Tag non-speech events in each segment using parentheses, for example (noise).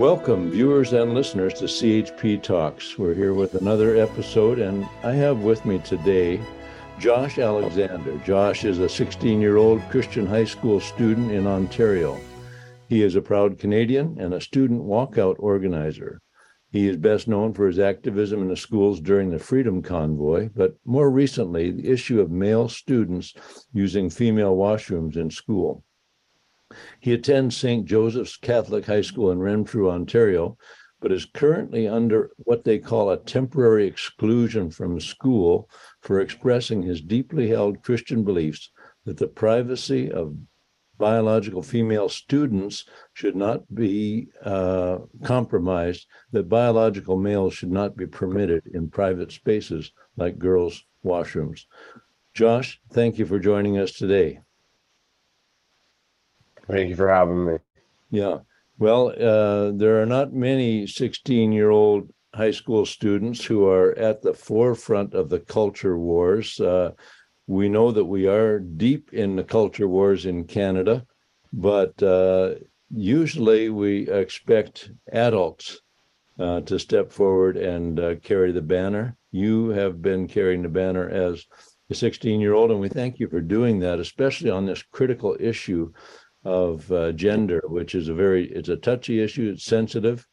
Welcome, viewers and listeners, to CHP Talks. We're here with another episode, and I have with me today Josh Alexander. Josh is a 16 year old Christian high school student in Ontario. He is a proud Canadian and a student walkout organizer. He is best known for his activism in the schools during the Freedom Convoy, but more recently, the issue of male students using female washrooms in school. He attends St. Joseph's Catholic High School in Renfrew, Ontario, but is currently under what they call a temporary exclusion from school for expressing his deeply held Christian beliefs that the privacy of biological female students should not be uh, compromised, that biological males should not be permitted in private spaces like girls' washrooms. Josh, thank you for joining us today. Thank you for having me. Yeah. Well, uh, there are not many 16 year old high school students who are at the forefront of the culture wars. Uh, we know that we are deep in the culture wars in Canada, but uh, usually we expect adults uh, to step forward and uh, carry the banner. You have been carrying the banner as a 16 year old, and we thank you for doing that, especially on this critical issue of uh, gender, which is a very it's a touchy issue. It's sensitive,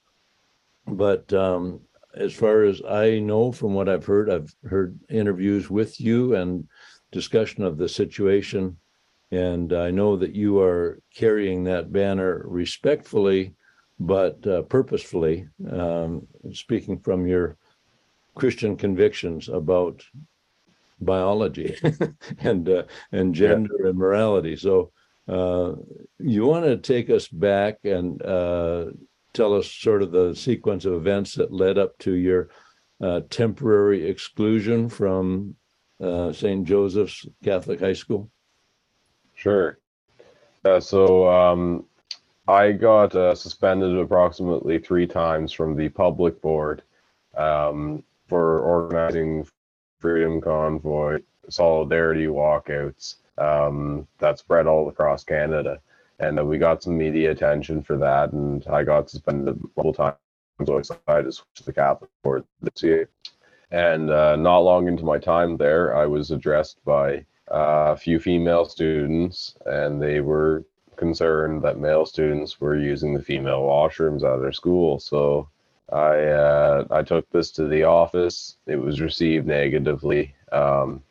but um, as far as I know from what I've heard, I've heard interviews with you and discussion of the situation, and I know that you are carrying that banner respectfully, but uh, purposefully, um, speaking from your Christian convictions about biology (laughs) and uh, and gender yeah. and morality. So uh, you want to take us back and uh, tell us sort of the sequence of events that led up to your uh, temporary exclusion from uh, St. Joseph's Catholic High School? Sure. Uh, so um, I got suspended approximately three times from the public board um, for organizing Freedom Convoy solidarity walkouts um, that spread all across Canada. And uh, we got some media attention for that, and I got suspended multiple times. So excited to switch to the Catholic board this year. And uh, not long into my time there, I was addressed by uh, a few female students, and they were concerned that male students were using the female washrooms at their school. So I uh, I took this to the office. It was received negatively. Um,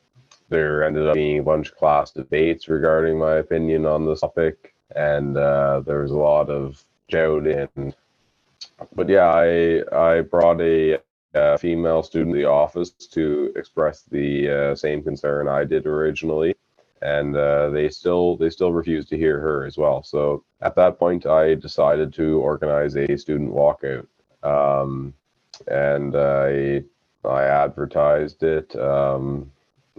there ended up being a bunch of class debates regarding my opinion on this topic, and uh, there was a lot of doubting. But yeah, I I brought a, a, female student to the office to express the uh, same concern I did originally, and uh, they still they still refused to hear her as well. So at that point, I decided to organize a student walkout, um, and I I advertised it. Um,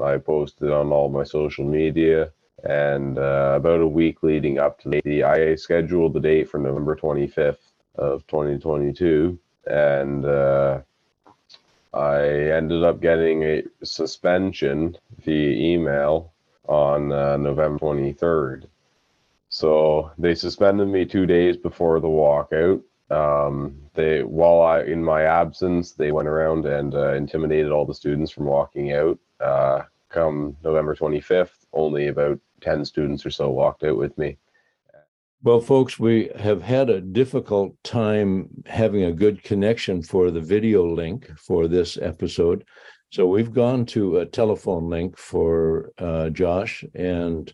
I posted on all my social media. And uh, about a week leading up to the, I scheduled the date for November 25th of 2022. And uh, I ended up getting a suspension via email on uh, November 23rd. So they suspended me two days before the walkout. Um, they, while I in my absence, they went around and uh, intimidated all the students from walking out. Uh, come November 25th, only about 10 students or so walked out with me. Well, folks, we have had a difficult time having a good connection for the video link for this episode. So we've gone to a telephone link for uh, Josh, and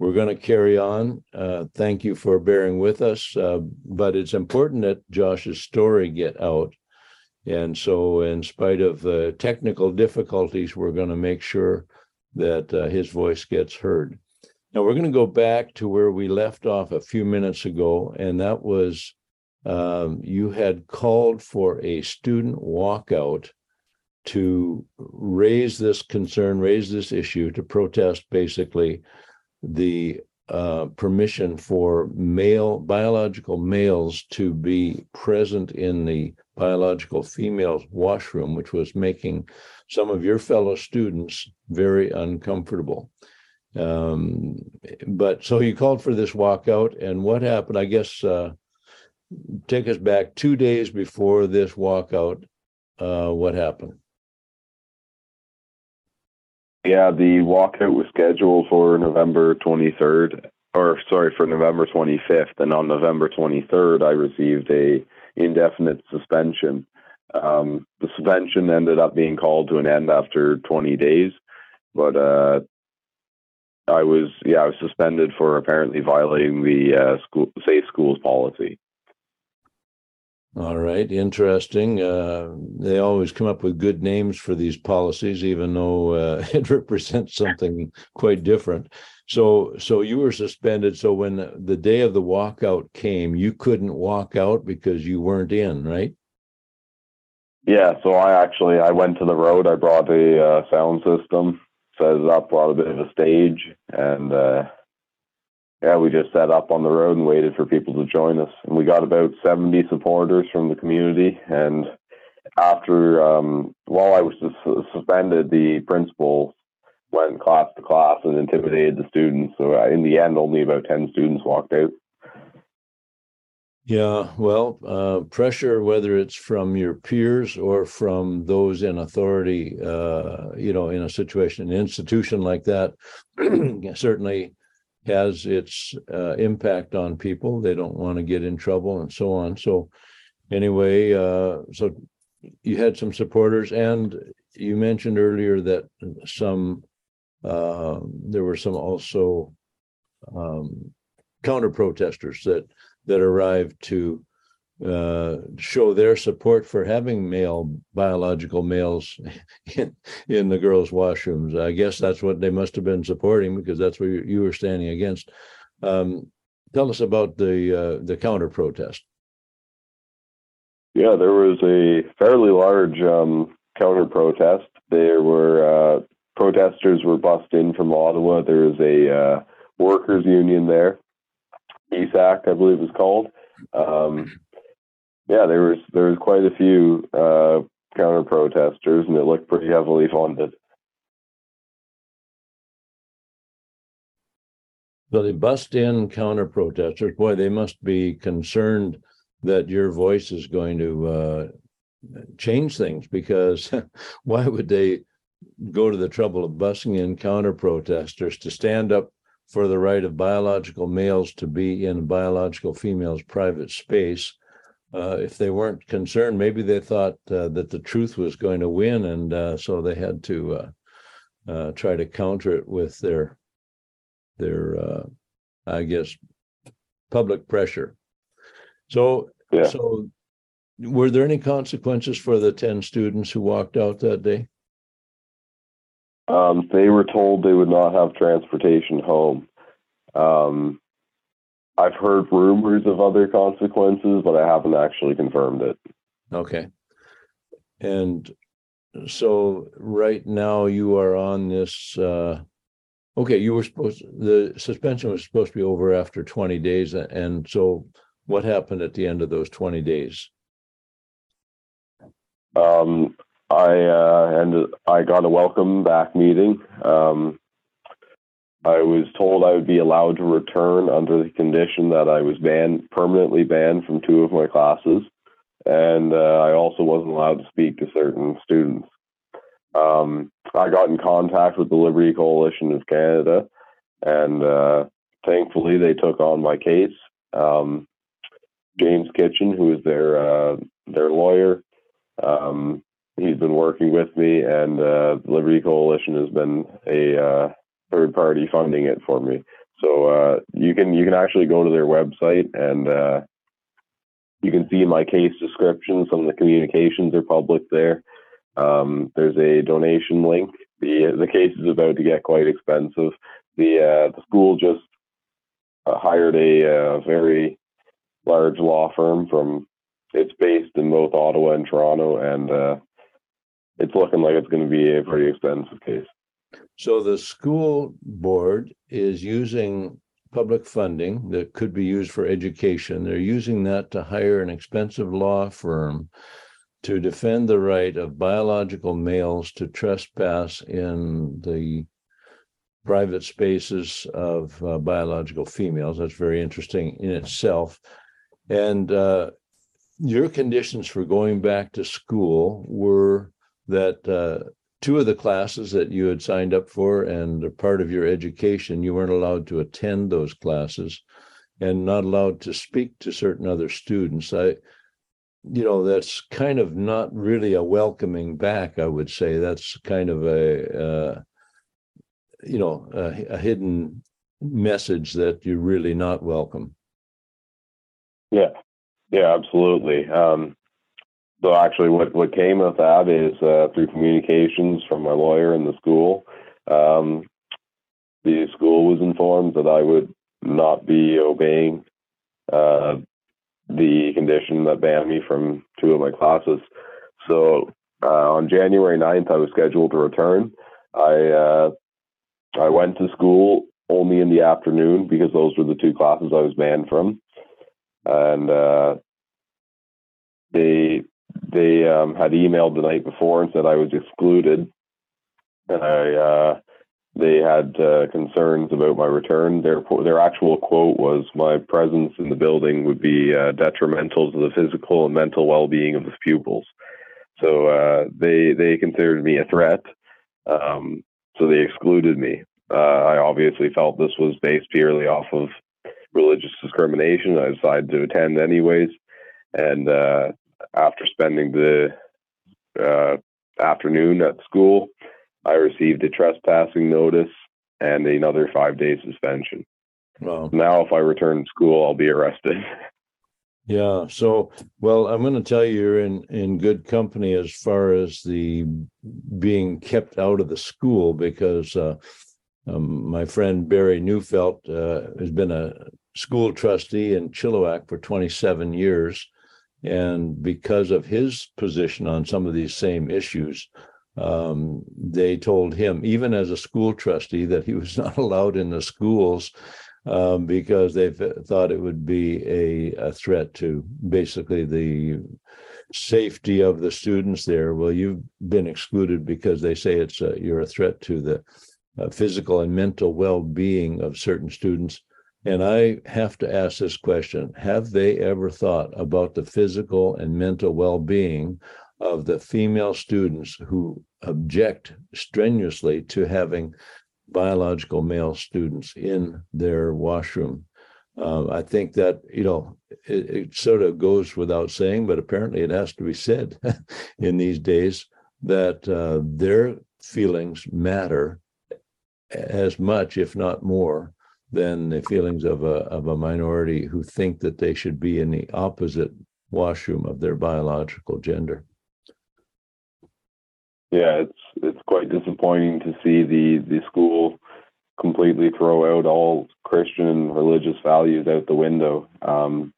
we're going to carry on. Uh, thank you for bearing with us. Uh, but it's important that Josh's story get out. And so, in spite of the technical difficulties, we're going to make sure that uh, his voice gets heard. Now, we're going to go back to where we left off a few minutes ago, and that was um, you had called for a student walkout to raise this concern, raise this issue, to protest basically the uh, permission for male biological males to be present in the biological female's washroom, which was making some of your fellow students very uncomfortable. Um, but so you called for this walkout, and what happened? I guess uh, take us back two days before this walkout. Uh, what happened? Yeah, the walkout was scheduled for November 23rd, or sorry, for November 25th, and on November 23rd, I received a indefinite suspension. Um, the suspension ended up being called to an end after 20 days, but uh, I was yeah I was suspended for apparently violating the uh, school safe schools policy. All right, interesting. Uh, they always come up with good names for these policies, even though uh, (laughs) it represents something quite different. So, so you were suspended. So when the, the day of the walkout came, you couldn't walk out because you weren't in, right? Yeah, so I actually I went to the road. I brought a uh, sound system, set it up, brought a bit of a stage, and uh, yeah, we just set up on the road and waited for people to join us. And we got about 70 supporters from the community. And after, um, while I was suspended, the principal went class to class and intimidated the students. So uh, in the end, only about 10 students walked out. Yeah, well, uh, pressure, whether it's from your peers or from those in authority, uh, you know, in a situation, an institution like that, (clears throat) certainly has its uh, impact on people. They don't want to get in trouble and so on. So, anyway, uh, so you had some supporters, and you mentioned earlier that some uh, there were some also um, counter protesters that that arrived to uh, show their support for having male biological males (laughs) in, in the girls' washrooms. I guess that's what they must have been supporting because that's what you, were standing against. Um, tell us about the uh, the counter protest. Yeah, there was a fairly large um, counter protest. There were uh, protesters were bussed in from Ottawa. There was a uh, workers' union there, ESAC, I believe it was called. Um, yeah, there was there was quite a few uh, counter protesters, and it looked pretty heavily funded. So they bussed in counter protesters. Boy, they must be concerned that your voice is going to uh, change things because (laughs) why would they go to the trouble of busting in counter protesters to stand up for the right of biological males to be in biological females' private space? Uh, if they weren't concerned, maybe they thought uh, that the truth was going to win, and uh, so they had to uh, uh, try to counter it with their their, uh, I guess, public pressure. So, Yeah. so were there any consequences for the ten students who walked out that day? Um, they were told they would not have transportation home. Um, I've heard rumors of other consequences, but I haven't actually confirmed it. Okay. And so right now you are on this, uh, okay, you were supposed, the suspension was supposed to be over after twenty days, and so what happened at the end of those twenty days? Um, I uh, ended, I got a welcome back meeting. Um, I was told I would be allowed to return under the condition that I was banned, permanently banned from two of my classes, and uh, I also wasn't allowed to speak to certain students. Um, I got in contact with the Liberty Coalition of Canada, and uh, thankfully they took on my case. Um, James Kitchen, who is their uh, their lawyer, um, he's been working with me, and uh, the Liberty Coalition has been a uh, third party funding it for me. So uh, you can you can actually go to their website and uh, you can see my case description. Some of the communications are public there. Um, there's a donation link. the The case is about to get quite expensive. The uh, the school just uh, hired a uh, very large law firm from. It's based in both Ottawa and Toronto, and uh, it's looking like it's going to be a pretty expensive case. So the school board is using public funding that could be used for education. They're using that to hire an expensive law firm to defend the right of biological males to trespass in the private spaces of uh, biological females. That's very interesting in itself. And uh, your conditions for going back to school were that uh, two of the classes that you had signed up for and a part of your education, you weren't allowed to attend those classes and not allowed to speak to certain other students. I, you know, that's kind of not really a welcoming back, I would say. That's kind of a, uh, you know, a, a hidden message that you're really not welcome. Yeah, yeah, absolutely. Um, so actually, what what came of that is uh, through communications from my lawyer and the school. Um, the school was informed that I would not be obeying uh, the condition that banned me from two of my classes. So uh, on January 9th, I was scheduled to return. I uh, I went to school only in the afternoon because those were the two classes I was banned from, and uh, they they um, had emailed the night before and said I was excluded, and I uh, they had uh, concerns about my return. Their their actual quote was, "My presence in the building would be uh, detrimental to the physical and mental well being of the pupils." So uh, they they considered me a threat, um, so they excluded me. Uh, I obviously felt this was based purely off of religious discrimination. I decided to attend anyways, and uh, after spending the uh, afternoon at school, I received a trespassing notice and another five day suspension. Wow. Now, if I return to school, I'll be arrested. (laughs) Yeah. So, well, I'm going to tell you, you're in in good company as far as the being kept out of the school because uh, um, my friend Barry Neufeld uh, has been a school trustee in Chilliwack for 27 years, and because of his position on some of these same issues, um, they told him, even as a school trustee, that he was (laughs) not allowed in the schools um, because they thought it would be a, a threat to basically the safety of the students there. Well, you've been excluded because they say it's a, you're a threat to the uh, physical and mental well-being of certain students. And I have to ask this question: Have they ever thought about the physical and mental well-being of the female students who object strenuously to having biological male students in their washroom. Um, I think that you know it, it, sort of goes without saying, but apparently it has to be said (laughs) in these days that uh, their feelings matter as much, if not more, than the feelings of a of a minority who think that they should be in the opposite washroom of their biological gender yeah, it's it's quite disappointing to see the the school completely throw out all Christian religious values out the window, um,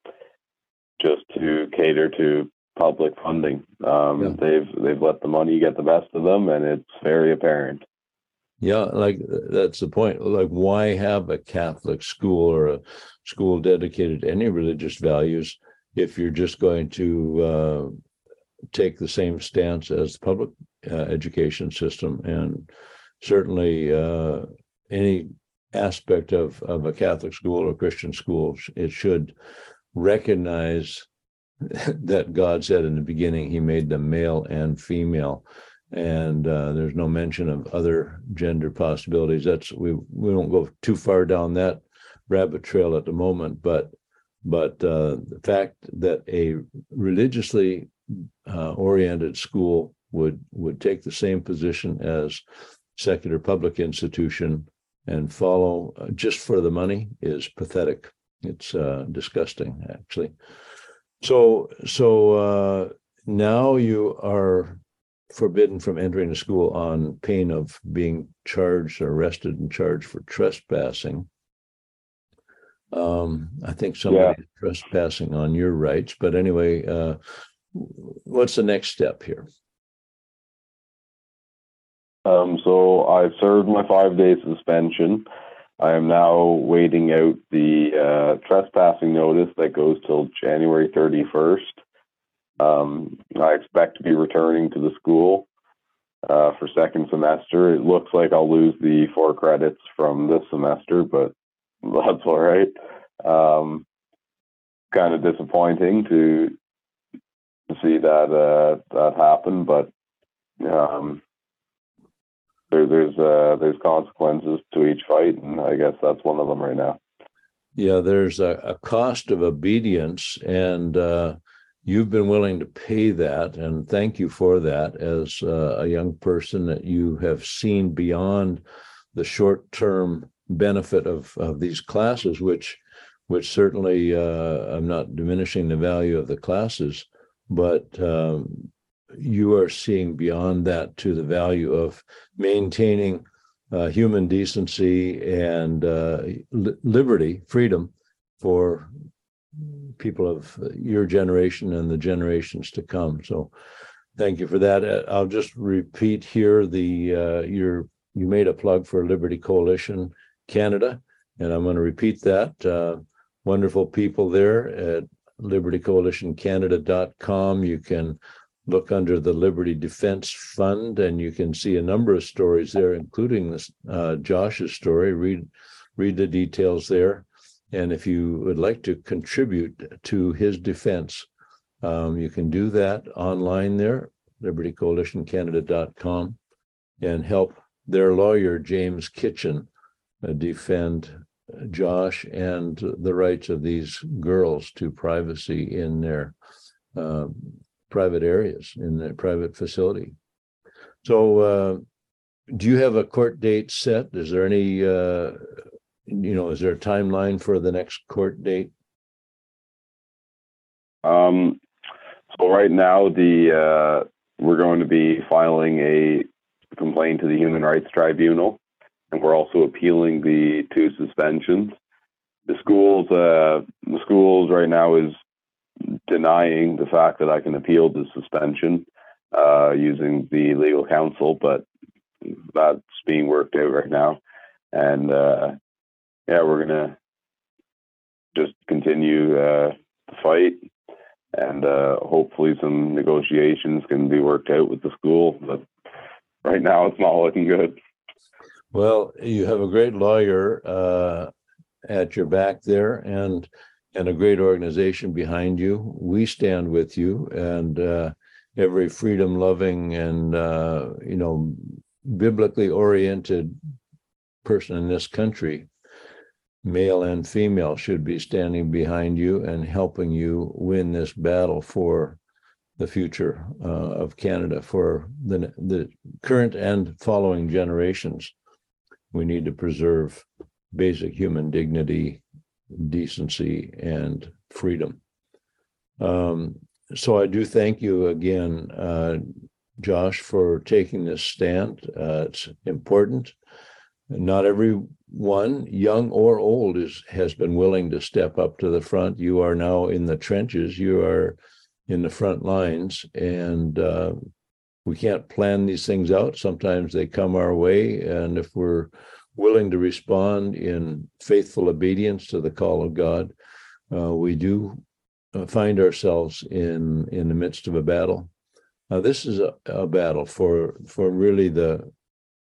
just to cater to public funding. Um, yeah. They've they've let the money get the best of them, and it's very apparent. Yeah, like that's the point. Like, why have a Catholic school or a school dedicated to any religious values if you're just going to uh, take the same stance as the public uh, education system, and certainly uh, any aspect of of a Catholic school or Christian school, it should recognize (laughs) that God said in the beginning He made them male and female, and uh, there's no mention of other gender possibilities. That's we we don't go too far down that rabbit trail at the moment, but but uh, the fact that a religiously uh, oriented school would would take the same position as secular public institution and follow uh, just for the money is pathetic. It's uh, disgusting, actually. So so uh, now you are forbidden from entering the school on pain of being charged, or arrested, and charged for trespassing. Um, I think somebody yeah. trespassing on your rights, but anyway, uh, what's the next step here? Um, so I've served my five day suspension. I am now waiting out the uh, trespassing notice that goes till January 31st. Um, I expect to be returning to the school uh, for second semester. It looks like I'll lose the four credits from this semester, but (laughs) that's all right. Um, kind of disappointing to see that uh, that happen, but um, there, there's uh, there's consequences to each fight, and I guess that's one of them right now. Yeah, there's a, a cost of obedience, and uh, you've been willing to pay that, and thank you for that. As uh, a young person, that you have seen beyond the short-term benefit of of these classes, which which certainly uh, I'm not diminishing the value of the classes, but um, you are seeing beyond that to the value of maintaining uh, human decency and uh, li- liberty, freedom for people of your generation and the generations to come. So, thank you for that. Uh, I'll just repeat here the uh, your you made a plug for Liberty Coalition Canada, and I'm going to repeat that. Uh, wonderful people there at libertycoalitioncanada.com. You can look under the Liberty Defense Fund, and you can see a number of stories there, including this uh, Josh's story. Read read the details there, and if you would like to contribute to his defense, um, you can do that online there, libertycoalitioncanada.com, and help their lawyer James Kitchen uh, defend Josh and the rights of these girls to privacy in their uh, private areas, in their private facility. So, uh, do you have a court date set? Is there any, uh, you know, is there a timeline for the next court date? Um, so right now, the uh, we're going to be filing a complaint to the Human Rights Tribunal and we're also appealing the two suspensions. The schools, uh, the schools right now is denying the fact that I can appeal the suspension uh, using the legal counsel, but that's being worked out right now. And uh, yeah, we're gonna just continue uh, the fight, and uh, hopefully some negotiations can be worked out with the school. But right now, it's not looking good. Well, you have a great lawyer uh, at your back there, and and a great organization behind you. We stand with you, and uh, every freedom-loving and uh, you know biblically oriented person in this country, male and female, should be standing behind you and helping you win this battle for the future uh, of Canada for the the current and following generations we need to preserve basic human dignity, decency, and freedom. Um, so I do thank you again, uh, Josh, for taking this stand. Uh, it's important. Not everyone, young or old, is has been willing to step up to the front. You are now in the trenches. You are in the front lines, and uh, we can't plan these things out. Sometimes they come our way. And if we're willing to respond in faithful obedience to the call of God, uh, we do uh, find ourselves in, in the midst of a battle. Now, this is a, a battle for, for really the,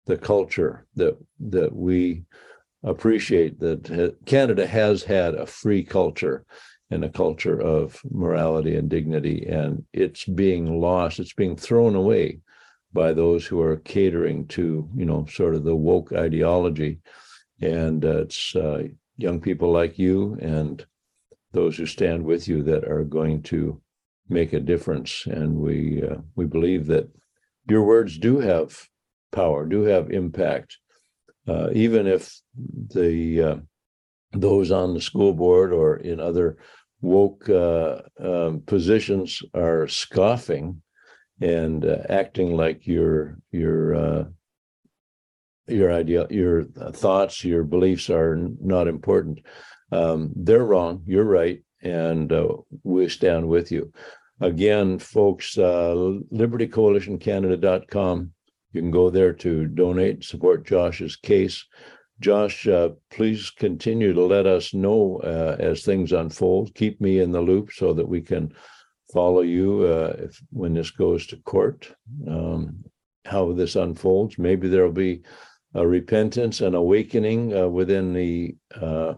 the culture that, that we appreciate that Canada has had a free culture and a culture of morality and dignity, and it's being lost, it's being thrown away by those who are catering to, you know, sort of the woke ideology. And uh, it's uh, young people like you and those who stand with you that are going to make a difference. And we uh, we believe that your words do have power, do have impact, uh, even if the uh, those on the school board or in other woke uh, um, positions are scoffing and uh, acting like your your uh, your idea, your thoughts, your beliefs are not important. Um, they're wrong. You're right, and uh, we stand with you. Again, folks, libertycoalitioncanada.com. You can go there to donate, support Josh's case. Josh, uh, please continue to let us know uh, as things unfold. Keep me in the loop so that we can follow you uh, if when this goes to court. Um, how this unfolds. Maybe there'll be a repentance and awakening uh, within the uh,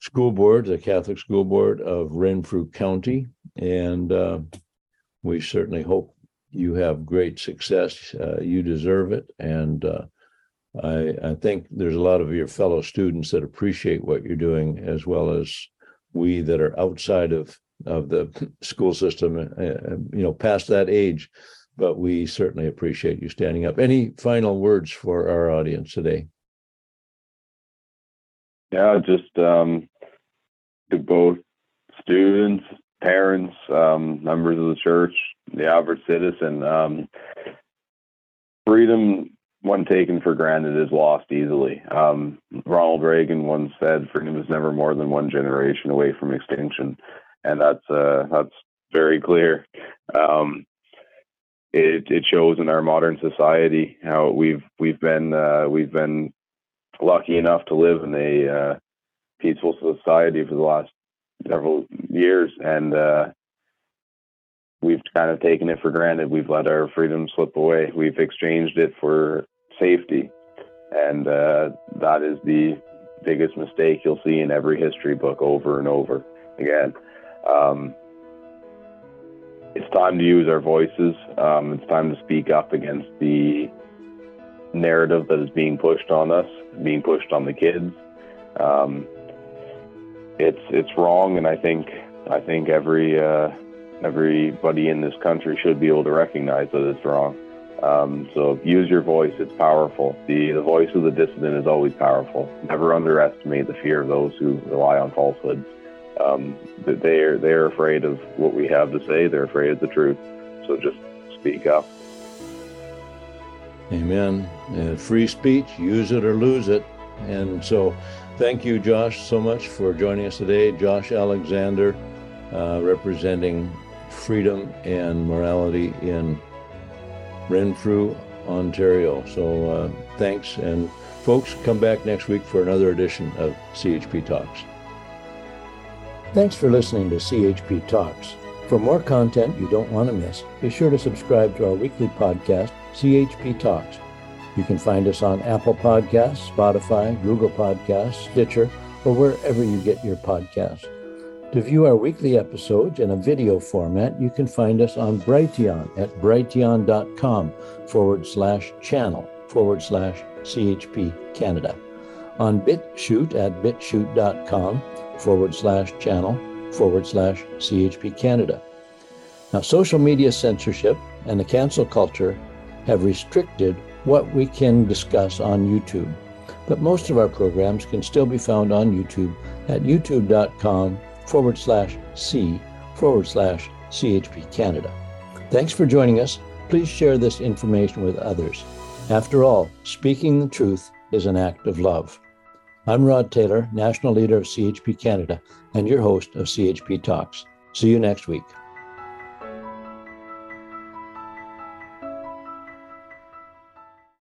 school board, the Catholic School Board of Renfrew County. And uh, we certainly hope you have great success. Uh, you deserve it. And uh, I, I think there's a lot of your fellow students that appreciate what you're doing, as well as we that are outside of of the (laughs) school system, uh, you know, past that age. But we certainly appreciate you standing up. Any final words for our audience today? Yeah, just um, to both students, parents, um, members of the church, the average citizen. Um, freedom, when taken for granted, is lost easily. Um, Ronald Reagan once said, "Freedom is never more than one generation away from extinction," and that's uh, that's very clear. Um, it it shows in our modern society how we've we've been uh, we've been lucky enough to live in a uh, peaceful society for the last several years, and uh, we've kind of taken it for granted. We've let our freedom slip away. We've exchanged it for safety, and uh, that is the biggest mistake you'll see in every history book over and over again. Um, it's time to use our voices. Um, it's time to speak up against the narrative that is being pushed on us, being pushed on the kids. Um, it's it's wrong, and I think I think every uh, everybody in this country should be able to recognize that it's wrong. Um, so use your voice; it's powerful. the The voice of the dissident is always powerful. Never underestimate the fear of those who rely on falsehoods. Um, they are they are afraid of what we have to say. They're afraid of the truth. So just speak up. Amen. Uh, free speech, use it or lose it. And so, thank you, Josh, so much for joining us today. Josh Alexander, uh, representing freedom and morality in Renfrew, Ontario. So, uh, thanks. And, folks, come back next week for another edition of CHP Talks. Thanks for listening to CHP Talks. For more content you don't want to miss, be sure to subscribe to our weekly podcast, CHP Talks. You can find us on Apple Podcasts, Spotify, Google Podcasts, Stitcher, or wherever you get your podcasts. To view our weekly episodes in a video format, you can find us on Brighteon at brighteon.com forward slash channel forward slash CHP Canada. On BitChute at bitchute.com forward slash channel forward slash CHP Canada. Now, social media censorship and the cancel culture have restricted what we can discuss on YouTube, but most of our programs can still be found on YouTube at youtube.com forward slash C forward slash CHP Canada. Thanks for joining us. Please share this information with others. After all, speaking the truth is an act of love. I'm Rod Taylor, National Leader of CHP Canada, and your host of CHP Talks. See you next week.